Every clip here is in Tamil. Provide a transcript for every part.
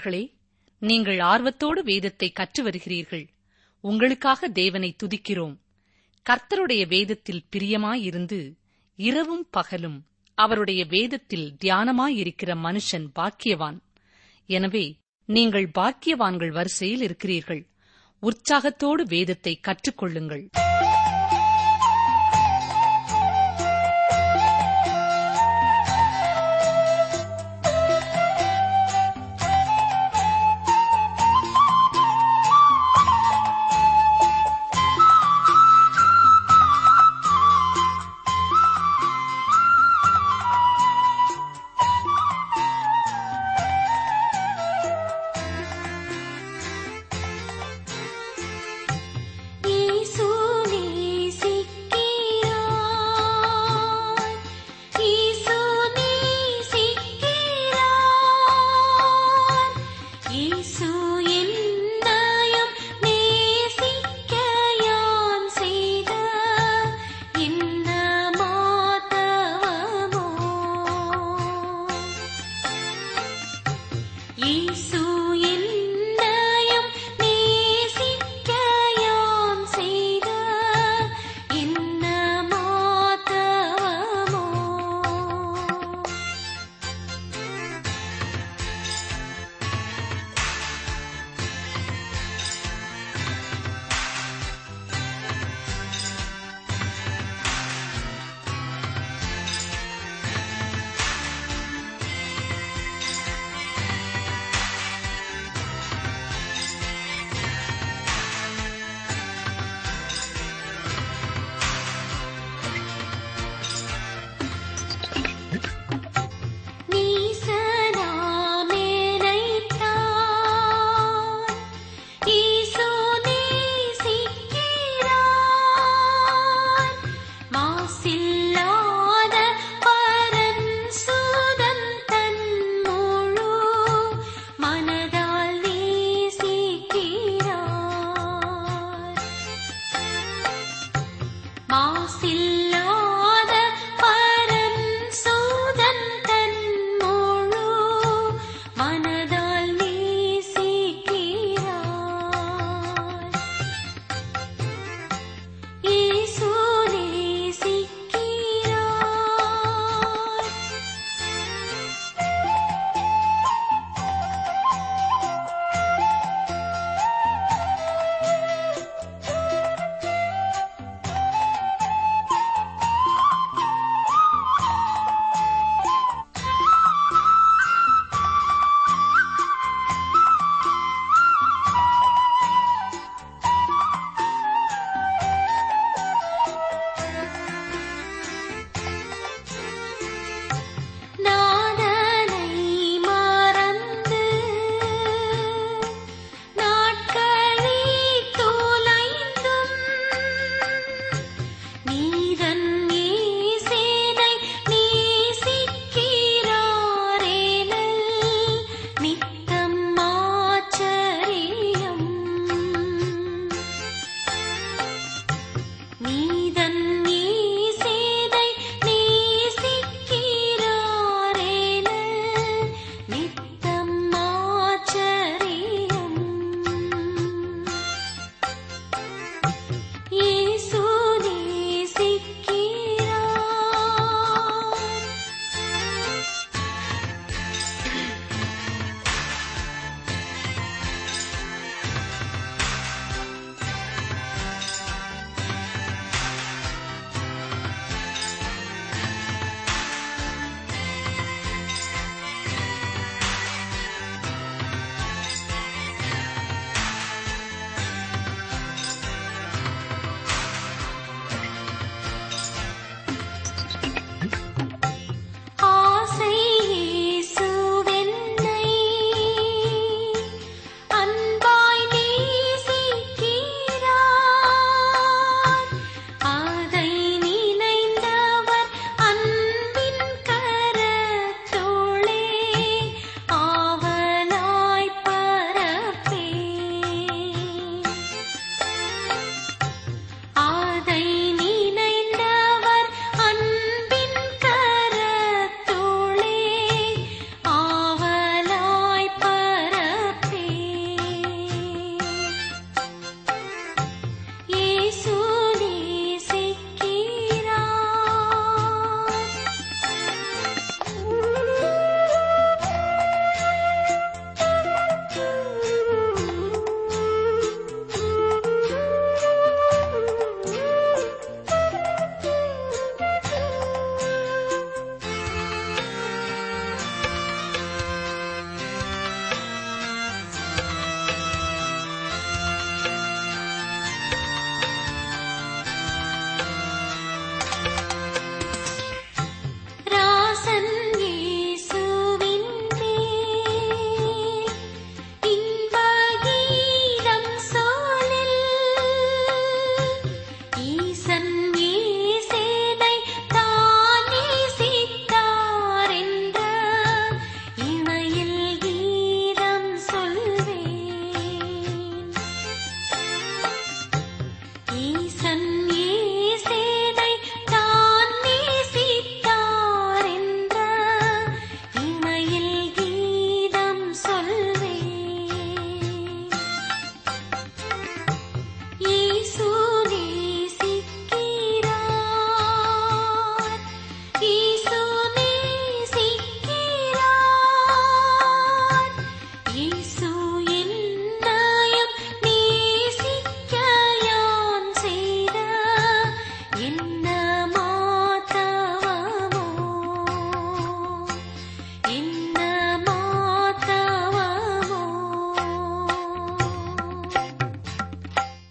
சகோதரர்களே நீங்கள் ஆர்வத்தோடு வேதத்தை கற்று வருகிறீர்கள் உங்களுக்காக தேவனை துதிக்கிறோம். கர்த்தருடைய வேதத்தில் பிரியமாயிருந்து இரவும் பகலும் அவருடைய வேதத்தில் தியானமாயிருக்கிற மனுஷன் பாக்கியவான். எனவே நீங்கள் பாக்கியவான்கள் வரிசையில் இருக்கிறீர்கள். உற்சாகத்தோடு வேதத்தை கற்றுக்கொள்ளுங்கள்.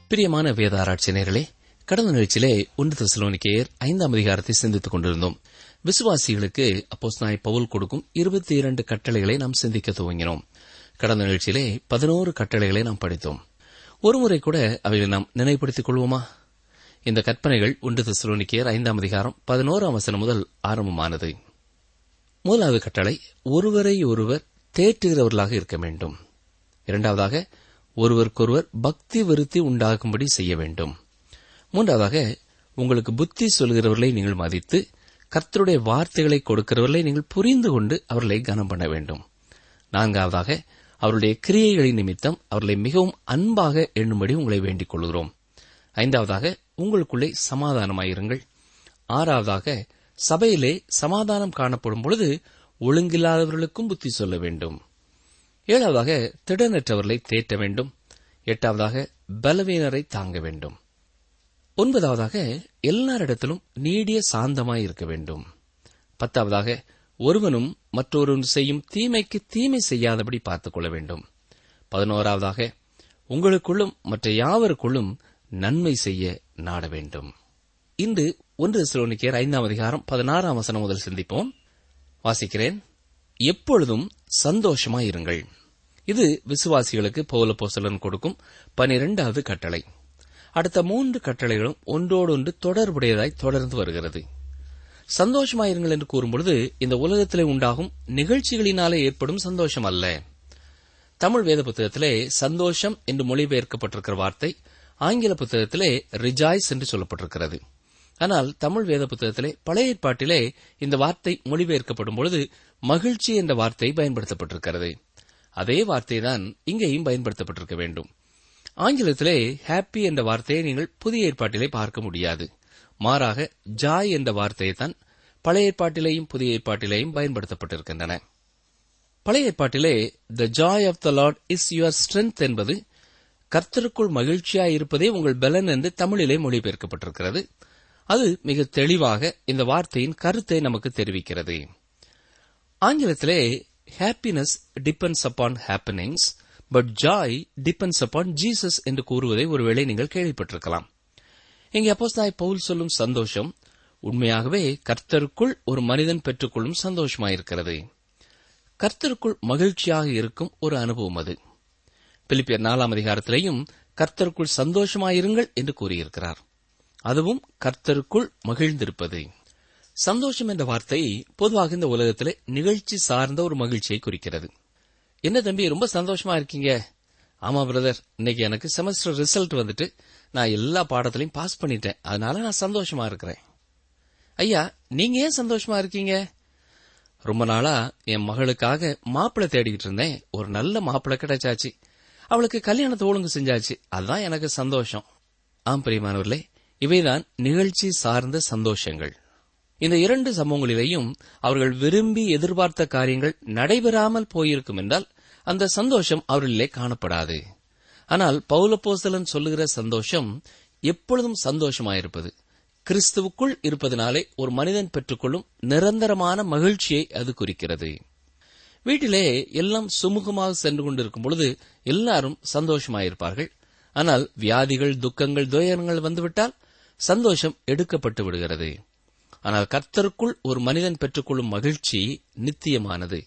பிரியமான வேதாராய்ச்சி நேர்களே கடந்த நிகழ்ச்சியிலே ஒன்று தெசலோனிக்கேயர் ஐந்தாம் அதிகாரத்தை சிந்தித்துக் கொண்டிருந்தோம். விசுவாசிகளுக்கு அப்போஸ் நாய் பவுல் கொடுக்கும் இருபத்தி இரண்டு கட்டளைகளை நாம் சிந்திக்க துவங்கினோம். கடந்த நிகழ்ச்சியிலே பதினோரு கட்டளைகளை நாம் படித்தோம். ஒருமுறை கூட அவைகளை நாம் நினைவுபடுத்திக் கொள்வோமா? இந்த கற்பனைகள் ஒன்று தெசலோனிக்கேயர் ஐந்தாம் அதிகாரம் பதினோராம் வசனம் முதல் ஆரம்பமானது. முதலாவது கட்டளை ஒருவரை ஒருவர் தேற்றுகிறவர்களாக இருக்க வேண்டும். இரண்டாவதாக ஒருவருக்கொருவர் பக்தி விருத்தி உண்டாகும்படி செய்ய வேண்டும். மூன்றாவதாக உங்களுக்கு புத்தி சொல்கிறவர்களை நீங்கள் மதித்து கர்த்தருடைய வார்த்தைகளை கொடுக்கிறவர்களை நீங்கள் புரிந்து கொண்டு அவர்களை கனம் பண்ண வேண்டும். நான்காவதாக அவருடைய கிரியைகளின் நிமித்தம் அவர்களை மிகவும் அன்பாக எண்ணும்படி உங்களை வேண்டிக் கொள்கிறோம். ஐந்தாவதாக உங்களுக்குள்ளே சமாதானமாயிருங்கள் ஆறாவதாக சபையிலே சமாதானம் காணப்படும் பொழுது ஒழுங்கில்லாதவர்களுக்கும் புத்தி சொல்ல வேண்டும். ஏழாவதாக திடனற்றவர்களை தேற்ற வேண்டும். எட்டாவதாக பலவீனரை தாங்க வேண்டும். ஒன்பதாவதாக எல்லாரிடத்திலும் நீடிய சாந்தமாய் இருக்க வேண்டும். பத்தாவதாக ஒருவனும் மற்றொருவன் செய்யும் தீமைக்கு தீமை செய்யாதபடி பார்த்துக் கொள்ள வேண்டும். பதினோராவதாக உங்களுக்குள்ளும் மற்ற யாவருக்குள்ளும் நன்மை செய்ய நாட வேண்டும். இன்று ஒன்று சிலோனிக்கேர் ஐந்தாம் அதிகாரம் பதினாறாம் வசனம் முதல் சிந்திப்போம். வாசிக்கிறேன். எப்பொழுதும் சந்தோஷமாயிருங்கள் இது விசுவாசிகளுக்கு பௌலப்போசலன் கொடுக்கும் பனிரெண்டாவது கட்டளை. அடுத்த மூன்று கட்டளைகளும் ஒன்றோடொன்று தொடர்புடையதாய் தொடர்ந்து வருகிறது. சந்தோஷமாயிருங்கள் என்று கூறும்பொழுது இந்த உலகத்திலே உண்டாகும் நிகழ்ச்சிகளினாலே ஏற்படும் சந்தோஷம் அல்ல. தமிழ் வேத புத்தகத்திலே சந்தோஷம் என்று மொழிபெயர்க்கப்பட்டிருக்கிற வார்த்தை ஆங்கில புத்தகத்திலே ரிஜாய்ஸ் என்று சொல்லப்பட்டிருக்கிறது. ஆனால் தமிழ் வேத புத்தகத்திலே பழைய ஏற்பாட்டிலே இந்த வார்த்தை மொழிபெயர்க்கப்படும் பொழுது மகிழ்ச்சி என்ற வார்த்தை பயன்படுத்தப்பட்டிருக்கிறது. அதே வார்த்தைதான் இங்கேயும் பயன்படுத்தப்பட்டிருக்க வேண்டும். ஆங்கிலத்திலே ஹாப்பி என்ற வார்த்தையை நீங்கள் புதிய ஏற்பாட்டிலே பார்க்க முடியாது. மாறாக ஜாய் என்ற வார்த்தையை தான் பழைய ஏற்பாட்டிலேயும் புதிய ஏற்பாட்டிலேயும் பயன்படுத்தப்பட்டிருக்கின்றன. பழைய ஏற்பாட்டிலே the joy of the Lord is your strength என்பது கர்த்தருக்குள் மகிழ்ச்சியாய் இருப்பதே உங்கள் பலன் என்று தமிழிலே மொழிபெயர்க்கப்பட்டிருக்கிறது. அது மிக தெளிவாக இந்த வார்த்தையின் கருத்தை நமக்கு தெரிவிக்கிறது. ஆங்கிலத்திலே happiness depends upon happenings but joy depends upon Jesus என்று கூறுவதை ஒருவேளை நீங்கள் கேள்விப்பட்டிருக்கலாம். இங்கே அப்போஸ்தாய் பவுல் சொல்லும் சந்தோஷம் உண்மையாகவே கர்த்தருக்குள் ஒரு மனிதன் பெற்றுக்கொள்ளும் சந்தோஷமாயிருக்கிறது. கர்த்தருக்குள் மகிழ்ச்சியாக இருக்கும் ஒரு அனுபவம் அது. பிலிப்பியர் நாலாம் அதிகாரத்திலேயும் கர்த்தருக்குள் சந்தோஷமாயிருங்கள் என்று கூறியிருக்கிறார். அதுவும் கர்த்தருக்குள் மகிழ்ந்திருப்பது. சந்தோஷம் என்ற வார்த்தை பொதுவாக இந்த உலகத்திலே நிகழ்ச்சி சார்ந்த ஒரு மகிழ்ச்சியை குறிக்கிறது. என்ன தம்பி ரொம்ப சந்தோஷமா இருக்கீங்க? ஆமா பிரதர் இன்னைக்கு எனக்கு செமஸ்டர் ரிசல்ட் வந்துட்டு நான் எல்லா பாடத்திலையும் பாஸ் பண்ணிட்டேன். அதனால நான் சந்தோஷமா இருக்கிறேன். ஐயா நீங்க ஏன் சந்தோஷமா இருக்கீங்க? ரொம்ப நாளா என் மகளுக்காக மாப்பிள்ளை தேடிக்கிட்டு இருந்தேன். ஒரு நல்ல மாப்பிள்ளை கிடைச்சாச்சு. அவளுக்கு கல்யாணத்தை ஒழுங்கு செஞ்சாச்சு. அதுதான் எனக்கு சந்தோஷம். ஆம் பிரியமானவர்களே இவைதான் நிகழ்ச்சி சார்ந்த சந்தோஷங்கள். இந்த இரண்டு சம்பவங்களிலேயும் அவர்கள் விரும்பி எதிர்பார்த்த காரியங்கள் நடைபெறாமல் போயிருக்கும் என்றால் அந்த சந்தோஷம் அவர்களிலே காணப்படாது. ஆனால் பௌலப்போசலன் சொல்லுகிற சந்தோஷம் எப்பொழுதும் சந்தோஷமாயிருப்பது. கிறிஸ்துவுக்குள் இருப்பதனாலே ஒரு மனிதன் பெற்றுக்கொள்ளும் நிரந்தரமான மகிழ்ச்சியை அது குறிக்கிறது. வீட்டிலே எல்லாம் சுமூகமாக சென்று கொண்டிருக்கும் பொழுது எல்லாரும் சந்தோஷமாயிருப்பார்கள். ஆனால் வியாதிகள் துக்கங்கள் துயரங்கள் வந்துவிட்டால் சந்தோஷம் எடுக்கப்பட்டு விடுகிறது. ஆனால் கர்த்தருக்குள் ஒரு மனிதன் பெற்றுக்கொள்ளும் மகிழ்ச்சி நித்தியமானது.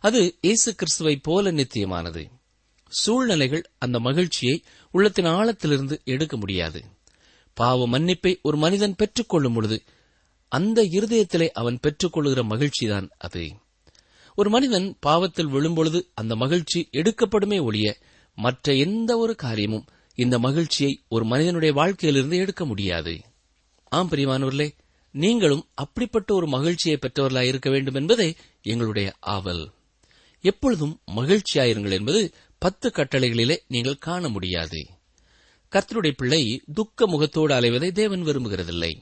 அது இயேசு கிறிஸ்துவை போல நித்தியமானது. சூழ்நிலைகள் அந்த மகிழ்ச்சியை உள்ளத்தின் ஆழத்திலிருந்து எடுக்க முடியாது. பாவ மன்னிப்பை ஒரு மனிதன் பெற்றுக்கொள்ளும் பொழுது அந்த இருதயத்திலே அவன் பெற்றுக்கொள்கிற மகிழ்ச்சிதான் அது. ஒரு மனிதன் பாவத்தில் விழும்பொழுது அந்த மகிழ்ச்சி எடுக்கப்படுமே ஒழிய மற்ற எந்த ஒரு காரியமும் இந்த மகிழ்ச்சியை ஒரு மனிதனுடைய வாழ்க்கையிலிருந்து எடுக்க முடியாது. ஆம் பிரியமானவர்களே நீங்களும் அப்படிப்பட்ட ஒரு மகிழ்ச்சியை பெற்றவர்களாய் இருக்க வேண்டும் என்பதே எங்களுடைய ஆவல். எப்பொழுதும் மகிழ்ச்சியாயிருங்கள் என்பது பத்து கட்டளைகளிலே நீங்கள் காண முடியாது. கர்த்தருடைய பிள்ளை துக்க முகத்தோடு அலைவதை தேவன் விரும்புகிறதில்லை.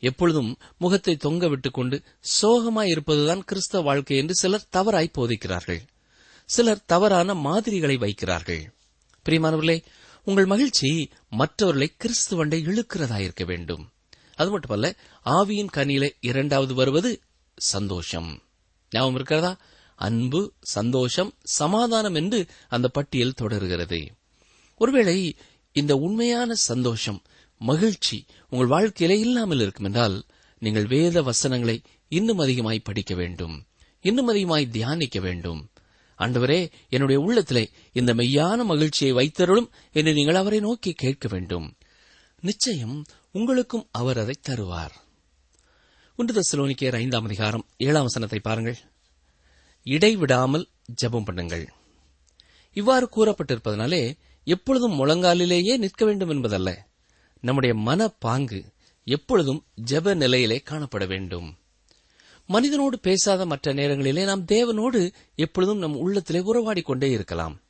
எப்பொழுதும் முகத்தை தொங்க விட்டுக்கொண்டு சோகமாய் இருப்பதுதான் கிறிஸ்தவ வாழ்க்கை என்று சிலர் தவறாய் போதிக்கிறார்கள். சிலர் தவறான மாதிரிகளை வைக்கிறார்கள். பிரியமானவர்களே உங்கள் மகிழ்ச்சி மற்றவர்களை கிறிஸ்துவண்டை இழுக்கிறதாயிருக்க வேண்டும். அது மட்டுமல்ல ஆவியின் கனியிலே இரண்டாவது வருவது சந்தோஷம். ஞாபகம் இருக்கிறதா? அன்பு சந்தோஷம் சமாதானம் என்று அந்த பட்டியல் தொடர்கிறது. ஒருவேளை இந்த உண்மையான சந்தோஷம் மகிழ்ச்சி உங்கள் வாழ்க்கையிலே இல்லாமல் இருக்கும் என்றால் நீங்கள் வேத வசனங்களை இன்னும் அதிகமாய் படிக்க வேண்டும். இன்னும் அதிகமாய் தியானிக்க வேண்டும். ஆண்டவரே என்னுடைய உள்ளத்திலே இந்த மெய்யான மகிழ்ச்சியை வைத்தருளும் என்று நீங்கள் அவரை நோக்கி கேட்க வேண்டும். நிச்சயம் உங்களுக்கும் அவர் அதை தருவார். ஒன்று தசலோனிக்கேர் ஐந்தாம் அதிகாரம் ஏழாம் வசனத்தை பாருங்கள். இடைவிடாமல் ஜெபம் பண்ணுங்கள். இவ்வாறு கூறப்பட்டிருப்பதனாலே எப்பொழுதும் முழங்காலிலேயே நிற்க வேண்டும் என்பதல்ல. நம்முடைய மன பாங்கு எப்பொழுதும் ஜெப நிலையிலே காணப்பட வேண்டும். மனிதனோடு பேசாத மற்ற நேரங்களிலே நாம் தேவனோடு எப்பொழுதும் நம் உள்ளத்திலே உறவாடி கொண்டே இருக்கலாம்.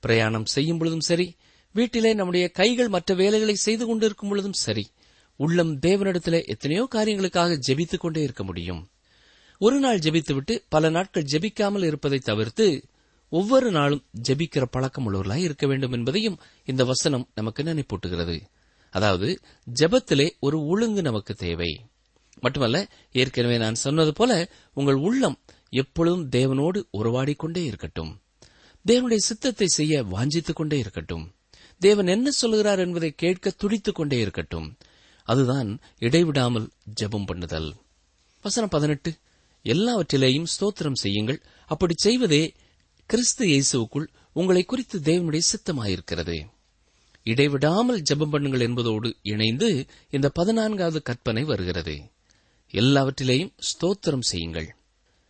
பிரயாணம் செய்யும் பொழுதும் சரி வீட்டிலே நம்முடைய கைகள் மற்ற வேலைகளை செய்து கொண்டிருக்கும் பொழுதும் சரி உள்ளம் தேவனிடத்திலே எத்தனையோ காரியங்களுக்காக ஜெபித்துக் கொண்டே இருக்க முடியும். ஒரு நாள் ஜெபித்துவிட்டு பல நாட்கள் ஜெபிக்காமல் இருப்பதை தவிர்த்து ஒவ்வொரு நாளும் ஜெபிக்கிற பழக்கம் உள்ளவர்களாய் இருக்க வேண்டும் என்பதையும் இந்த வசனம் நமக்கு நினைப்பூட்டுகிறது. அதாவது ஜெபத்திலே ஒரு ஒழுங்கு நமக்கு தேவை. மட்டுமல்ல ஏற்கனவே நான் சொன்னது போல உங்கள் உள்ளம் எப்பொழுதும் தேவனோடு உறவாடிக் கொண்டே இருக்கட்டும். தேவனுடைய சித்தத்தை செய்ய வாஞ்சித்துக் கொண்டே இருக்கட்டும். தேவன் என்ன சொல்கிறார் என்பதை கேட்க துடித்துக் கொண்டே இருக்கட்டும். அதுதான் இடைவிடாமல் ஜெபம் பண்ணுதல். வசனம் பதினெட்டு எல்லாவற்றிலேயும் ஸ்தோத்திரம் செய்யுங்கள். அப்படி செய்வதே கிறிஸ்து இயேசுவுக்குள் உங்களை குறித்து தேவனுடைய சித்தமாயிருக்கிறது. இடைவிடாமல் ஜெபம் பண்ணுங்கள் என்பதோடு இணைந்து இந்த பதினான்காவது கற்பனை வருகிறது. எல்லாவற்றிலேயும் ஸ்தோத்திரம் செய்யுங்கள்.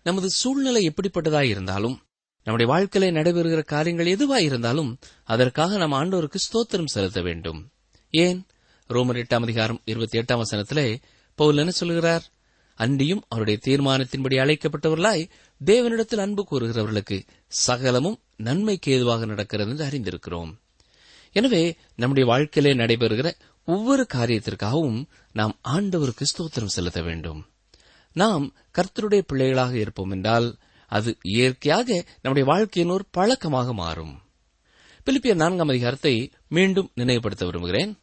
நமது சூழ்நிலை எப்படிப்பட்டதாக இருந்தாலும் நம்முடைய வாழ்க்கையில நடைபெறுகிற காரியங்கள் எதுவாக இருந்தாலும் அதற்காக நாம் ஆண்டோருக்கு ஸ்தோத்திரம் செலுத்த வேண்டும். ஏன்? ரோமர் எட்டாம் அதிகாரம் இருபத்தி எட்டாம் வசனத்திலே பவுல் என்ன சொல்கிறார்? அன்றியும் அவருடைய தீர்மானத்தின்படி அழைக்கப்பட்டவர்களாய் தேவனிடத்தில் அன்பு கூறுகிறவர்களுக்கு சகலமும் நன்மைக்கு ஏதுவாக நடக்கிறது என்று அறிந்திருக்கிறோம். எனவே நம்முடைய வாழ்க்கையிலே நடைபெறுகிற ஒவ்வொரு காரியத்திற்காகவும் நாம் ஆண்டவருக்கு ஸ்தோத்திரம் செலுத்த வேண்டும். நாம் கர்த்தருடைய பிள்ளைகளாக இருப்போம் என்றால் அது இயற்கையாக நம்முடைய வாழ்க்கையின் ஒரு பழக்கமாக மாறும். பிலிப்பியர் நான்காம் அதிகாரத்தை மீண்டும் நினைவுபடுத்த விரும்புகிறேன்.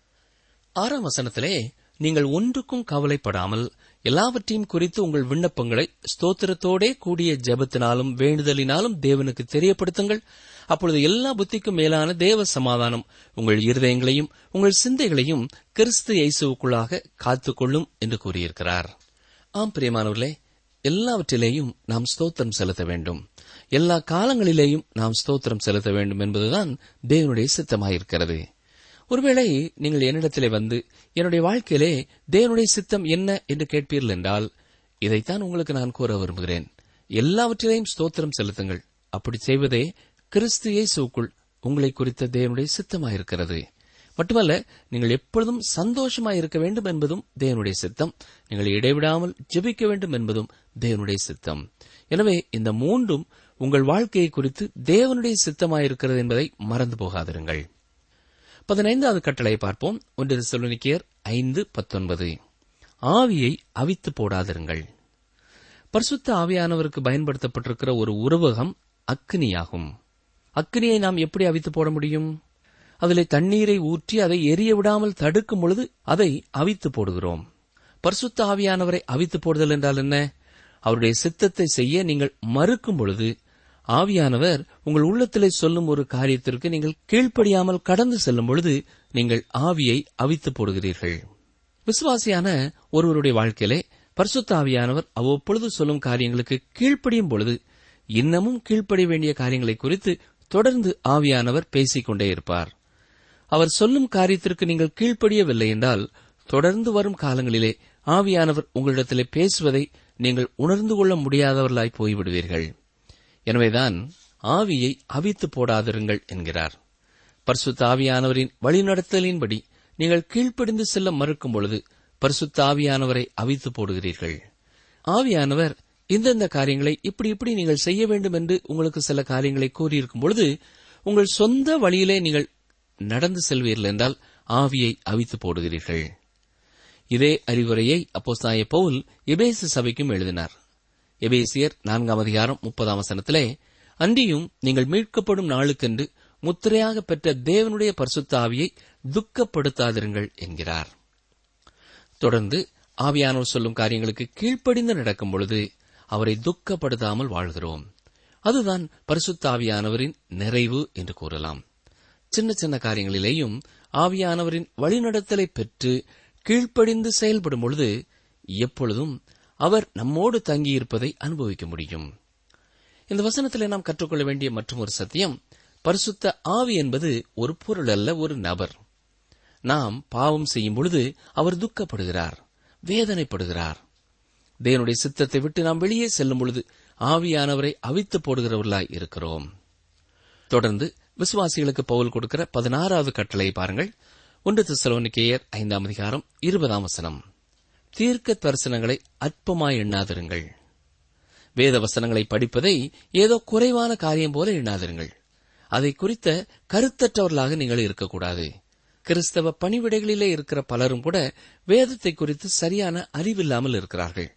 ஆறாம் வசனத்திலே நீங்கள் ஒன்றுக்கும் கவலைப்படாமல் எல்லாவற்றையும் குறித்து உங்கள் விண்ணப்பங்களை ஸ்தோத்திரத்தோடே கூடிய ஜெபத்தினாலும் வேண்டுதலினாலும் தேவனுக்கு தெரியப்படுத்துங்கள். அப்பொழுது எல்லா புத்திக்கும் மேலான தேவ சமாதானம் உங்கள் இருதயங்களையும் உங்கள் சிந்தைகளையும் கிறிஸ்து இயேசுக்குள்ளாக காத்துக்கொள்ளும் என்று கூறியிருக்கிறார். ஆம் பிரியமானவர்களே எல்லாவற்றிலேயும் நாம் ஸ்தோத்திரம் செலுத்த வேண்டும். எல்லா காலங்களிலேயும் நாம் ஸ்தோத்திரம் செலுத்த வேண்டும் என்பதுதான் தேவனுடைய சித்தமாயிருக்கிறது. ஒருவேளை நீங்கள் என்னிடத்திலே வந்து என்னுடைய வாழ்க்கையிலே தேவனுடைய சித்தம் என்ன என்று கேட்பீர்கள் என்றால் இதைத்தான் உங்களுக்கு நான் கூற விரும்புகிறேன். எல்லாவற்றிலையும் ஸ்தோத்திரம் செலுத்துங்கள். அப்படி செய்வதே கிறிஸ்து இயேசுக்குள் உங்களை குறித்த தேவனுடைய சித்தமாயிருக்கிறது. மட்டுமல்ல நீங்கள் எப்பொழுதும் சந்தோஷமாய் இருக்க வேண்டும் என்பதும் தேவனுடைய சித்தம். நீங்கள் இடைவிடாமல் ஜெபிக்க வேண்டும் என்பதும் தேவனுடைய சித்தம். எனவே இந்த மூன்றும் உங்கள் வாழ்க்கையை குறித்து தேவனுடைய சித்தமாயிருக்கிறது என்பதை மறந்து போகாதிருங்கள். பதினைந்தாவது கட்டளை பார்ப்போம். ஒன்று செல்வனிக்கியர் ஐந்து பத்தொன்பது. ஆவியை அவித்து போடாதிருங்கள். பரிசுத்த ஆவியானவருக்கு பயன்படுத்தப்பட்டிருக்கிற ஒரு உருவகம் அக்னியாகும். அக்னியை நாம் எப்படி அவித்து போட முடியும்? அதிலே தண்ணீரை ஊற்றி அதை எரிய விடாமல் தடுக்கும் பொழுது அதை அவித்து போடுகிறோம். பரிசுத்த ஆவியானவரை அவித்து போடுதல் என்றால் என்ன? அவருடைய சித்தத்தை செய்ய நீங்கள் மறுக்கும் பொழுது ஆவியானவர் உங்கள் உள்ளத்திலே சொல்லும் ஒரு காரியத்திற்கு நீங்கள் கீழ்ப்படியாமல் கடந்து செல்லும் பொழுது நீங்கள் ஆவியை அவித்து போடுகிறீர்கள். விசுவாசியான ஒருவருடைய வாழ்க்கையிலே பரிசுத்த ஆவியானவர் அவ்வப்பொழுது சொல்லும் காரியங்களுக்கு கீழ்ப்படியும் பொழுது இன்னமும் கீழ்ப்படிய வேண்டிய காரியங்களை குறித்து தொடர்ந்து ஆவியானவர் பேசிக் கொண்டே இருப்பார். அவர் சொல்லும் காரியத்திற்கு நீங்கள் கீழ்ப்படியவில்லை என்றால் தொடர்ந்து வரும் காலங்களிலே ஆவியானவர் உங்களிடத்திலே பேசுவதை நீங்கள் உணர்ந்து கொள்ள முடியாதவர்களாய் போய்விடுவீர்கள். எனவேதான் ஆவியை அவித்து போடாதிருங்கள் என்கிறார். பரிசுத்த ஆவியானவரின் வழிநடத்தலின்படி நீங்கள் கீழ்ப்படிந்து செல்ல மறுக்கும் பொழுது பரிசுத்த ஆவியானவரை அவித்து போடுகிறீர்கள். ஆவியானவர் இந்தந்த காரியங்களை இப்படி இப்படி நீங்கள் செய்ய வேண்டும் என்று உங்களுக்கு சில காரியங்களை கூறியிருக்கும் பொழுது உங்கள் சொந்த வழியிலே நீங்கள் நடந்து செல்வீர்கள் என்றால் ஆவியை அவித்து போடுகிறீர்கள். இதே அறிவுரையை அப்போஸ்தாய பவுல் எபேசு சபைக்கும் எழுதினார். எபேசியர் நான்காம் அதிகாரம் முப்பதாம் வசனத்திலே அன்றியும் நீங்கள் மீட்கப்படும் நாளுக்கென்று முத்திரையாக பெற்ற தேவனுடைய பரிசுத்தாவியை துக்கப்படுத்தாதிருங்கள் என்கிறார். தொடர்ந்து ஆவியானவர் சொல்லும் காரியங்களுக்கு கீழ்ப்படிந்து நடக்கும் பொழுது அவரை துக்கப்படுத்தாமல் வாழ்கிறோம். அதுதான் பரிசுத்தாவியானவரின் நிறைவு என்று கூறலாம். சின்ன சின்ன காரியங்களிலேயும் ஆவியானவரின் வழிநடத்தலை பெற்று கீழ்ப்படிந்து செயல்படும் பொழுது எப்பொழுதும் அவர் நம்மோடு தங்கியிருப்பதை அனுபவிக்க முடியும். இந்த வசனத்தில் நாம் கற்றுக்கொள்ள வேண்டிய மற்றும் ஒரு சத்தியம் பரிசுத்த ஆவி என்பது ஒரு பொருள் அல்ல ஒரு நபர். நாம் பாவம் செய்யும் பொழுது அவர் துக்கப்படுகிறார் வேதனைப்படுகிறார். தேவனுடைய சித்தத்தை விட்டு நாம் வெளியே செல்லும் பொழுது ஆவியானவரை அவித்து போடுகிறவர்களாய் இருக்கிறோம். தொடர்ந்து விசுவாசிகளுக்கு பவுல் கொடுக்கிற பதினாறாவது கட்டளை பாருங்கள். ஒன்று திசலோனிக்கேயர் ஐந்தாம் அதிகாரம் இருபதாம் வசனம். தீர்க்க தரிசனங்களை அற்பமாய் எண்ணாதிருங்கள். வேத வசனங்களை படிப்பதை ஏதோ குறைவான காரியம் போல எண்ணாதிருங்கள். அதை குறித்த கருத்தற்றவர்களாக நீங்கள் இருக்கக்கூடாது. கிறிஸ்தவ பணிவிடைகளிலே இருக்கிற பலரும் கூட வேதத்தை குறித்து சரியான அறிவில்லாமல் இருக்கிறார்கள்.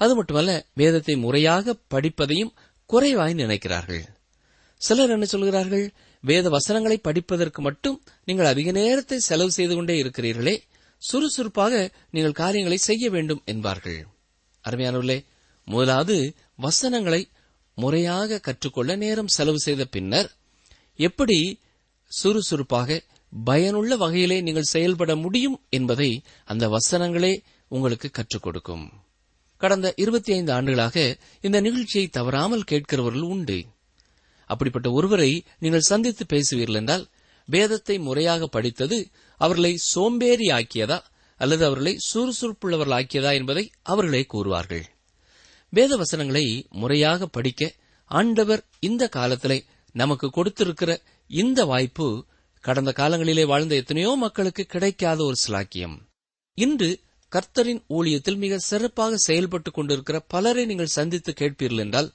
அது மட்டுமல்ல வேதத்தை முறையாக படிப்பதையும் குறைவாய் நினைக்கிறார்கள். சிலர் என்ன சொல்கிறார்கள்? வேத வசனங்களை படிப்பதற்கு மட்டும் நீங்கள் அதிக நேரத்தை செலவு செய்து கொண்டே இருக்கிறீர்களே சுறுசுறுப்பாக நீங்கள் காரியங்களை செய்ய வேண்டும் என்பார்கள். அருமையானவர்களே முதலாவது வசனங்களை முறையாக கற்றுக்கொள்ள நேரம் செலவு செய்த பின்னர் எப்படி சுறுசுறுப்பாக பயனுள்ள வகையிலே நீங்கள் செயல்பட முடியும் என்பதை அந்த வசனங்களே உங்களுக்கு கற்றுக் கொடுக்கும். கடந்த இருபத்தி ஐந்து ஆண்டுகளாக இந்த நிகழ்ச்சியை தவறாமல் கேட்கிறவர்கள் உண்டு. அப்படிப்பட்ட ஒருவரை நீங்கள் சந்தித்து பேசுவீர்கள் என்றால் வேதத்தை முறையாக படித்தது அவர்களை சோம்பேறி ஆக்கியதா அல்லது அவர்களை சுறுசுறுப்புள்ளவர்கள் ஆக்கியதா என்பதை அவர்களே கூறுவார்கள். வேத வசனங்களை முறையாக படிக்க ஆண்டவர் இந்த காலத்திலே நமக்கு கொடுத்திருக்கிற இந்த வாய்ப்பு கடந்த காலங்களிலே வாழ்ந்த எத்தனையோ மக்களுக்கு கிடைக்காத ஒரு சிலாக்கியம். இன்று கர்த்தரின் ஊழியத்தில் மிக சிறப்பாக செயல்பட்டுக் கொண்டிருக்கிற பலரை நீங்கள் சந்தித்து கேட்பீர்கள் என்றால்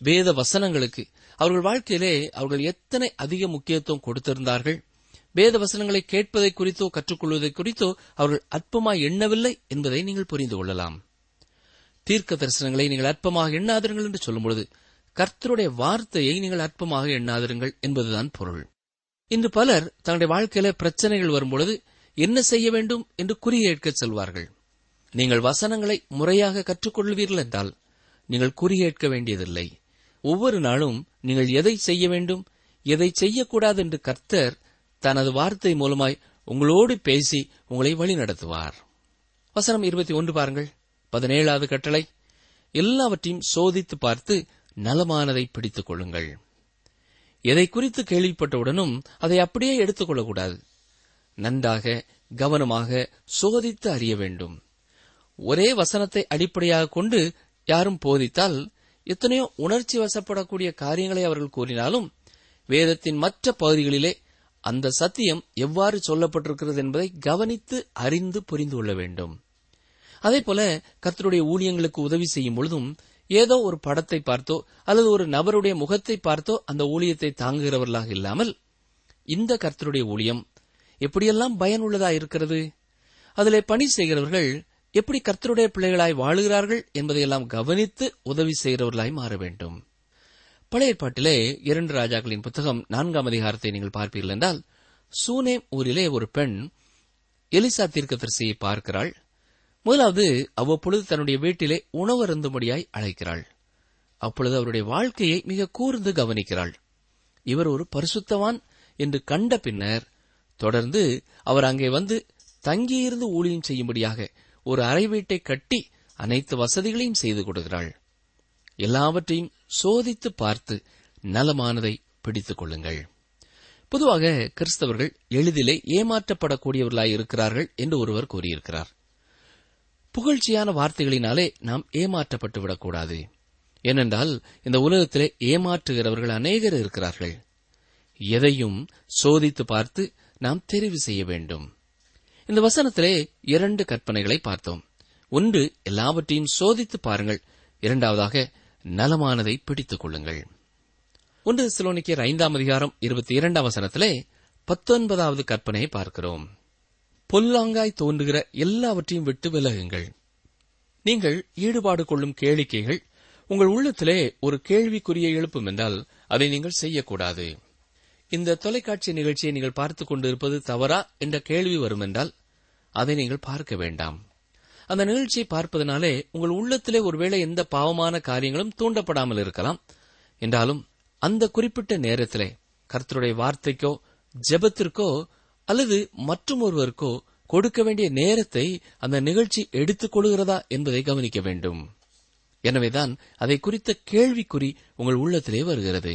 வேத வசனங்களுக்கு அவர்கள் வாழ்க்கையிலே அவர்கள் எத்தனை அதிக முக்கியத்துவம் கொடுத்திருந்தார்கள் வேத வசனங்களை கேட்பதை குறித்தோ கற்றுக்கொள்வதை குறித்தோ அவர்கள் அற்பமாய் எண்ணவில்லை என்பதை நீங்கள் புரிந்து கொள்ளலாம். தீர்க்க தரிசனங்களை நீங்கள் அற்பமாக எண்ணாதிருங்கள் என்று சொல்லும்பொழுது கர்த்தருடைய வார்த்தையை நீங்கள் அற்பமாக எண்ணாதிருங்கள் என்பதுதான் பொருள். இன்று பலர் தங்களுடைய வாழ்க்கையில பிரச்சனைகள் வரும்பொழுது என்ன செய்ய வேண்டும் என்று குறியேற்க செல்வார்கள். நீங்கள் வசனங்களை முறையாக கற்றுக்கொள்வீர்கள் என்றால் நீங்கள் குறியேற்க வேண்டியதில்லை. ஒவ்வொரு நாளும் நீங்கள் எதை செய்ய வேண்டும் எதை செய்யக்கூடாது என்று கர்த்தர் தனது வார்த்தை மூலமாய் உங்களோடு பேசி உங்களை வழிநடத்துவார் வசனம் இருபத்தி ஒன்று பாருங்கள். பதினேழாவது கட்டளை. எல்லாவற்றையும் சோதித்து பார்த்து நலமானதை பிடித்துக் கொள்ளுங்கள். எதை குறித்து கேள்விப்பட்டவுடனும் அதை அப்படியே எடுத்துக்கொள்ளக்கூடாது நன்றாக கவனமாக சோதித்து அறிய வேண்டும். ஒரே வசனத்தை அடிப்படையாக கொண்டு யாரும் போதித்தால் எத்தனையோ உணர்ச்சி வசப்படக்கூடிய காரியங்களை அவர்கள் கூறினாலும் வேதத்தின் மற்ற பகுதிகளிலே அந்த சத்தியம் எவ்வாறு சொல்லப்பட்டிருக்கிறது என்பதை கவனித்து அறிந்து புரிந்து கொள்ள வேண்டும். அதே போல கர்த்தருடைய ஊழியங்களுக்கு உதவி செய்யும் பொழுதும் ஏதோ ஒரு படத்தை பார்த்தோ அல்லது ஒரு நபருடைய முகத்தை பார்த்தோ அந்த ஊழியத்தை தாங்குகிறவர்களாக இல்லாமல் இந்த கர்த்தருடைய ஊழியம் எப்படியெல்லாம் பயனுள்ளதா இருக்கிறது? அதிலே பணி செய்கிறவர்கள் எப்படி கர்த்தருடைய பிள்ளைகளாய் வாழுகிறார்கள் என்பதையெல்லாம் கவனித்து உதவி செய்கிறவர்களாய் மாற வேண்டும். பழைய ஏற்பாட்டிலே இரண்டு ராஜாக்களின் புத்தகம் நான்காம் அதிகாரத்தை நீங்கள் பார்ப்பீர்கள் என்றால் சூனேம் ஊரிலே ஒரு பெண் எலிசா தீர்க்கதரிசியை பார்க்கிறாள். முதலாவது அவ்வப்பொழுது தன்னுடைய வீட்டிலே உணவு அருந்தும்படியாய் அழைக்கிறாள். அப்பொழுது அவருடைய வாழ்க்கையை மிக கூர்ந்து கவனிக்கிறாள். இவர் ஒரு பரிசுத்தவான் என்று கண்ட பின்னர் தொடர்ந்து அவர் அங்கே வந்து தங்கியிருந்து ஊழியம் செய்யும்படியாக ஒரு அறை வீட்டை கட்டி அனைத்து வசதிகளையும் செய்து கொடுக்கிறாள். எல்லாவற்றையும் சோதித்து பார்த்து நலமானதை பிடித்துக் கொள்ளுங்கள். பொதுவாக கிறிஸ்தவர்கள் எளிதிலே ஏமாற்றப்படக்கூடியவர்களாய் இருக்கிறார்கள் என்று ஒருவர் கூறியிருக்கிறார். புகழ்ச்சியான வார்த்தைகளினாலே நாம் ஏமாற்றப்பட்டு விடக்கூடாது. ஏனென்றால் இந்த உலகத்திலே ஏமாற்றுகிறவர்கள் அநேகர் இருக்கிறார்கள். எதையும் சோதித்து பார்த்து நாம் தெரிவு செய்ய வேண்டும். இந்த வசனத்திலே இரண்டு கற்பனைகளை பார்த்தோம். ஒன்று எல்லாவற்றையும் சோதித்து பாருங்கள். இரண்டாவதாக நலமானதை பிடித்துக் கொள்ளுங்கள். ஒன்று சிலோனிக்கர் ஐந்தாம் அதிகாரம் இருபத்தி இரண்டாம் வசனத்திலே பத்தொன்பதாவது கற்பனையை பார்க்கிறோம். பொல்லாங்காய் தோன்றுகிற எல்லாவற்றையும் விட்டு விலகுங்கள். நீங்கள் ஈடுபாடு கொள்ளும் கேளிக்கைகள் உங்கள் உள்ளத்திலே ஒரு கேள்விக்குரிய எழுப்பும் என்றால் அதை நீங்கள் செய்யக்கூடாது. இந்த தொலைக்காட்சி நிகழ்ச்சியை நீங்கள் பார்த்துக் கொண்டிருப்பது தவறா என்ற கேள்வி வரும் என்றால் அதை நீங்கள் பார்க்க வேண்டாம். அந்த நிகழ்ச்சியை பார்ப்பதனாலே உங்கள் உள்ளத்திலே ஒருவேளை எந்த பாவமான காரியங்களும் தூண்டப்படாமல் இருக்கலாம். என்றாலும் அந்த குறிப்பிட்ட நேரத்திலே கர்த்தருடைய வார்த்தைக்கோ ஜெபத்திற்கோ அல்லது மற்றும் ஒருவருக்கோ கொடுக்க வேண்டிய நேரத்தை அந்த நிகழ்ச்சி எடுத்துக் கொள்கிறதா என்பதை கவனிக்க வேண்டும். எனவேதான் அதை குறித்த கேள்விக்குறி உங்கள் உள்ளத்திலே வருகிறது.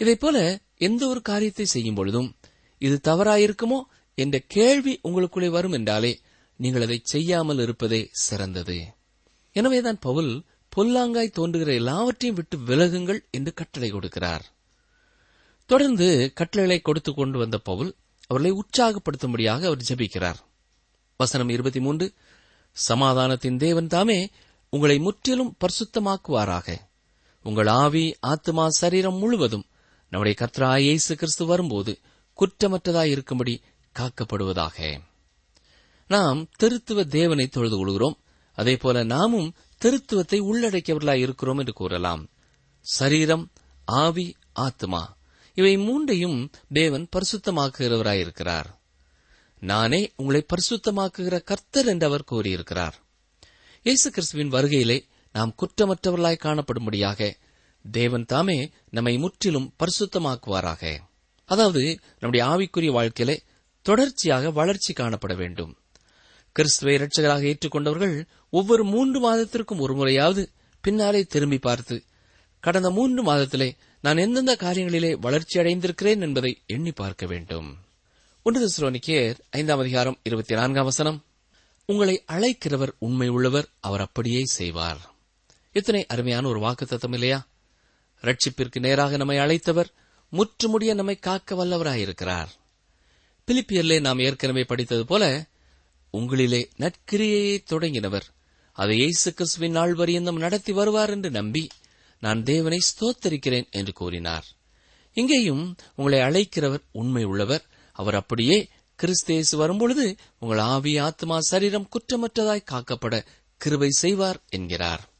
இதைப் போல எந்த ஒரு காரியத்தை செய்யும் பொழுதும் இது தவறாயிருக்குமோ என்ற கேள்வி உங்களுக்குள்ளே வரும் என்றாலே நீங்கள் அதை செய்யாமல் இருப்பதே சிறந்தது. எனவேதான் பவுல் பொல்லாங்காய் தோன்றுகிற எல்லாவற்றையும் விட்டு விலகுங்கள் என்று கட்டளை கொடுக்கிறார். தொடர்ந்து கட்டளைகளை கொடுத்து கொண்டு வந்த பவுல் அவர்களை உற்சாகப்படுத்தும்படியாக அவர் ஜெபிக்கிறார். வசனம் இருபத்தி மூன்று சமாதானத்தின் தேவன் தாமே உங்களை முற்றிலும் பரிசுத்தமாக்குவாராக. உங்கள் ஆவி ஆத்மா சரீரம் முழுவதும் நம்முடைய கத்ரா இயேசு கிறிஸ்து வரும்போது குற்றமற்றதாய் இருக்கும்படி காக்கப்படுவதாக. நாம் திருத்துவ தேவனை தொழுது கொள்கிறோம். அதே போல நாமும் திருத்துவத்தை உள்ளடக்கியவர்களாய் இருக்கிறோம் என்று கூறலாம். சரீரம் ஆவி ஆத்மா இவை மூன்றையும் தேவன் பரிசுத்தமாக்குகிறவராயிருக்கிறார். நானே உங்களை பரிசுத்தமாக்குகிற கர்த்தர் என்று அவர் கூறியிருக்கிறார். இயேசு கிறிஸ்துவின் வருகையிலே நாம் குற்றமற்றவர்களாய் காணப்படும்படியாக தேவன் தாமே நம்மை முற்றிலும் பரிசுத்தமாக்குவாராக. அதாவது நம்முடைய ஆவிக்குரிய வாழ்க்கையிலே தொடர்ச்சியாக வளர்ச்சி காணப்பட வேண்டும். கிறிஸ்துவை இரட்சகராக ஏற்றுக்கொண்டவர்கள் ஒவ்வொரு மூன்று மாதத்திற்கும் ஒரு முறையாவது பின்னாலே திரும்பி பார்த்து கடந்த மூன்று மாதத்திலே நான் எந்தெந்த காரியங்களிலே வளர்ச்சி அடைந்திருக்கிறேன் என்பதை எண்ணி பார்க்க வேண்டும். ஒன்று தெசலோனிக்கேயர் ஐந்தாம் அதிகாரம் இருபத்தி நான்காம் வசனம். உங்களை அழைக்கிறவர் உண்மை உள்ளவர் அவர் அப்படியே செய்வார். இத்தனை அருமையான ஒரு வாக்கு தத்தம் இல்லையா? ரட்சிப்பிற்கு நேராக நம்மை அழைத்தவர் முற்றுமுடிய நம்மை காக்க வல்லவராயிருக்கிறார். பிலிப்பியர்லே நாம் ஏற்கனவே படித்தது போல உங்களிலே நற்கிரியையை தொடங்கினவர். அதை இயேசு கிறிஸ்துவின் நாள் வரியந்தம் நடத்தி வருவார் என்று நம்பி நான் தேவனை ஸ்தோத்தரிக்கிறேன் என்று கூறினார். இங்கேயும் உங்களை அழைக்கிறவர் உண்மை உள்ளவர். அவர் அப்படியே கிறிஸ்தேசு வரும்பொழுது உங்கள் ஆவி ஆத்மா சரீரம் குற்றமற்றதாய் காக்கப்பட கிருபை செய்வார் என்கிறார்.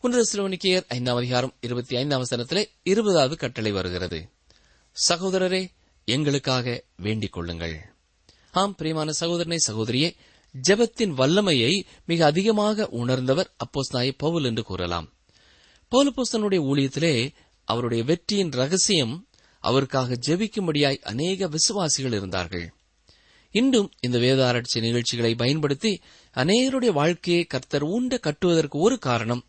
ஒன்று சிலோனிக்கையர் ஐந்தாம் அதிகாரம் இருபத்தி ஐந்தாம் வசனத்திலே இருபதாவது கட்டளை வருகிறது. சகோதரரே எங்களுக்காக வேண்டிக் கொள்ளுங்கள். ஆம் பிரியமான சகோதரனை சகோதரியே ஜெபத்தின் வல்லமையை மிக அதிகமாக உணர்ந்தவர் அப்போஸ் நாய பவுல் என்று கூறலாம். பவுலப்போஸ்தனுடைய ஊழியத்திலே அவருடைய வெற்றியின் ரகசியம் அவருக்காக ஜெபிக்கும்படியாய் அநேக விசுவாசிகள் இருந்தார்கள். இன்றும் இந்த வேதாராய்ச்சி நிகழ்ச்சிகளை பயன்படுத்தி அநேகருடைய வாழ்க்கையை கர்த்தர் ஊண்ட கட்டுவதற்கு ஒரு காரணம்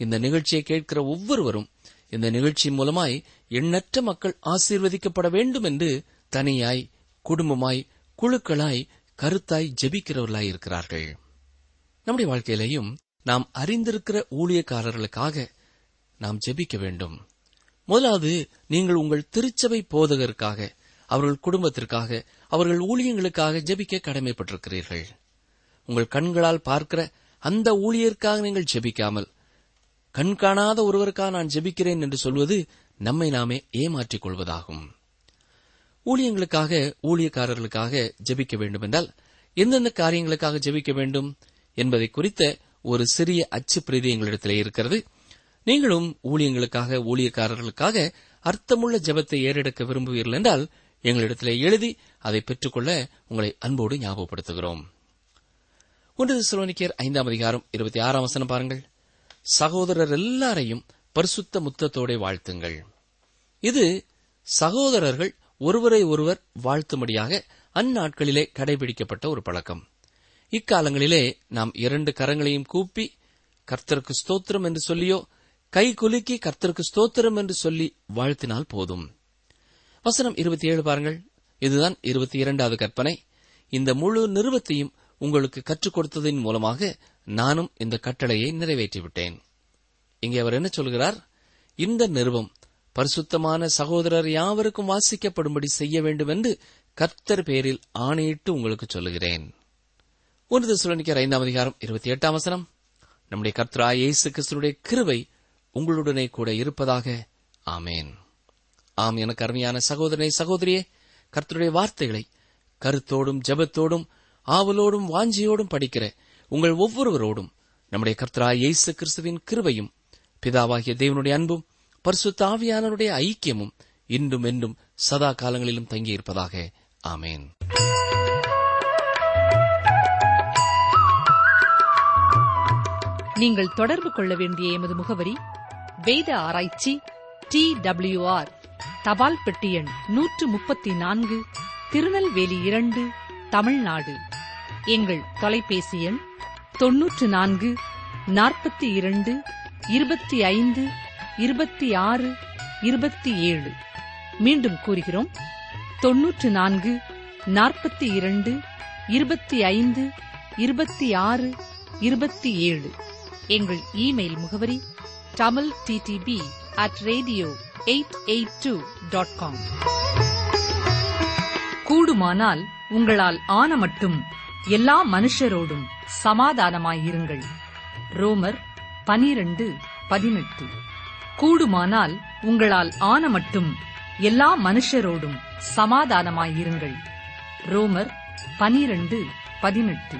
இந்த நிகழ்ச்சியை கேட்கிற ஒவ்வொருவரும் இந்த நிகழ்ச்சி மூலமாய் எண்ணற்ற மக்கள் ஆசீர்வதிக்கப்பட வேண்டும் என்று தனியாய் குடும்பமாய் குழுக்களாய் கருத்தாய் ஜெபிக்கிறவர்களாய் இருக்கிறார்கள். நம்முடைய வாழ்க்கையிலையும் நாம் அறிந்திருக்கிற ஊழியக்காரர்களுக்காக நாம் ஜெபிக்க வேண்டும். முதலாவது நீங்கள் உங்கள் திருச்சபை போதகருக்காக அவர்கள் குடும்பத்திற்காக அவர்கள் ஊழியங்களுக்காக ஜெபிக்க கடமைப்பட்டிருக்கிறீர்கள். உங்கள் கண்களால் பார்க்கிற அந்த ஊழியருக்காக நீங்கள் ஜெபிக்காமல் கண்காணாத ஒருவருக்காக நான் ஜெபிக்கிறேன் என்று சொல்வது நம்மை நாமே ஏமாற்றிக் கொள்வதாகும். ஊழியங்களுக்காக ஊழியக்காரர்களுக்காக ஜெபிக்க வேண்டும் என்றால் எந்தெந்த காரியங்களுக்காக ஜெபிக்க வேண்டும் என்பதை குறித்த ஒரு சிறிய அச்சு பிரதி எங்களிடத்திலே இருக்கிறது. நீங்களும் ஊழியங்களுக்காக ஊழியக்காரர்களுக்காக அர்த்தமுள்ள ஜெபத்தை ஏறெடுக்க விரும்புவீர்கள் என்றால் எங்களிடத்திலே எழுதி அதை பெற்றுக்கொள்ள உங்களை அன்போடு ஞாபகப்படுத்துகிறோம். ஒன்று சிலோனிக்கர் ஐந்தாம் அதிகாரம் இருபத்தி ஆறாம் வசனம் பாருங்கள். சகோதரர் எல்லாரையும் பரிசுத்த முத்தத்தோட வாழ்த்துங்கள். இது சகோதரர்கள் ஒருவரை ஒருவர் வாழ்த்தும்படியாக அந்நாட்களிலே கடைபிடிக்கப்பட்ட ஒரு பழக்கம். இக்காலங்களிலே நாம் இரண்டு கரங்களையும் கூப்பி கர்த்தருக்கு ஸ்தோத்திரம் என்று சொல்லியோ கை குலுக்கி கர்த்தருக்கு ஸ்தோத்திரம் என்று சொல்லி வாழ்த்தினால் போதும். வசனம் இருபத்தி ஏழு பாருங்கள். இதுதான் இருபத்தி இரண்டாவது கற்பனை. இந்த முழு நிறுவத்தையும் உங்களுக்கு கற்றுக் கொடுத்ததின் மூலமாக நானும் இந்த கட்டளையை நிறைவேற்றிவிட்டேன். இங்கே அவர் என்ன சொல்கிறார்? இந்த நிறுவம் பரிசுத்தமான சகோதரர் யாவருக்கும் வாசிக்கப்படும்படி செய்ய வேண்டும் என்று கர்த்தர் பேரில் ஆணையிட்டு உங்களுக்கு சொல்லுகிறேன். ஒன்று சுழனிக்கர் ஐந்தாம் அதிகாரம் இருபத்தி எட்டாம் வசனம். நம்முடைய கர்த்தரா இயேசு கிறிஸ்துடைய கிருவை உங்களுடனே கூட இருப்பதாக. ஆமேன். ஆம் எனக்கு அருமையான சகோதரனை சகோதரியே கர்த்தருடைய வார்த்தைகளை கருத்தோடும் ஜெபத்தோடும் ஆவலோடும் வாஞ்சியோடும் படிக்கிற உங்கள் ஒவ்வொருவரோடும் நம்முடைய கர்த்தரா இயேசு கிறிஸ்துவின் கிருவையும் பிதாவாகிய தேவனுடைய அன்பும் பரிசுத்தாவியானவருடைய ஐக்கியமும் இன்றும் என்றும் சதா காலங்களிலும் தங்கியிருப்பதாக. ஆமேன். நீங்கள் தொடர்பு கொள்ள வேண்டிய எமது முகவரி வேத ஆராய்ச்சி டி டபிள்யூ ஆர் தபால் பெட்டி எண் நூற்று முப்பத்தி நான்கு திருநெல்வேலி இரண்டு தமிழ்நாடு. எங்கள் தொலைபேசி எண் தொன்னூற்று நான்கு நாற்பத்தி இரண்டு இருபத்தி ஐந்து இருபத்தி ஆறு இருபத்தி ஏழு. மீண்டும் கூறுகிறோம். தொன்னூற்று நான்கு நாற்பத்தி இரண்டு இருபத்தி ஐந்து இருபத்தி ஆறு இருபத்தி ஏழு. எங்கள் இமெயில் முகவரி Tamil DTP at radio eight eight two dot com கூடுமானால் உங்களால் ஆன மட்டும் எல்லா மனுஷரோடும் சமாதானமாயிருங்கள். ரோமர் பனிரண்டு பதினெட்டு. கூடுமானால் உங்களால் ஆன மட்டும் எல்லா மனுஷரோடும் சமாதானமாயிருங்கள். ரோமர் பனிரண்டு பதினெட்டு.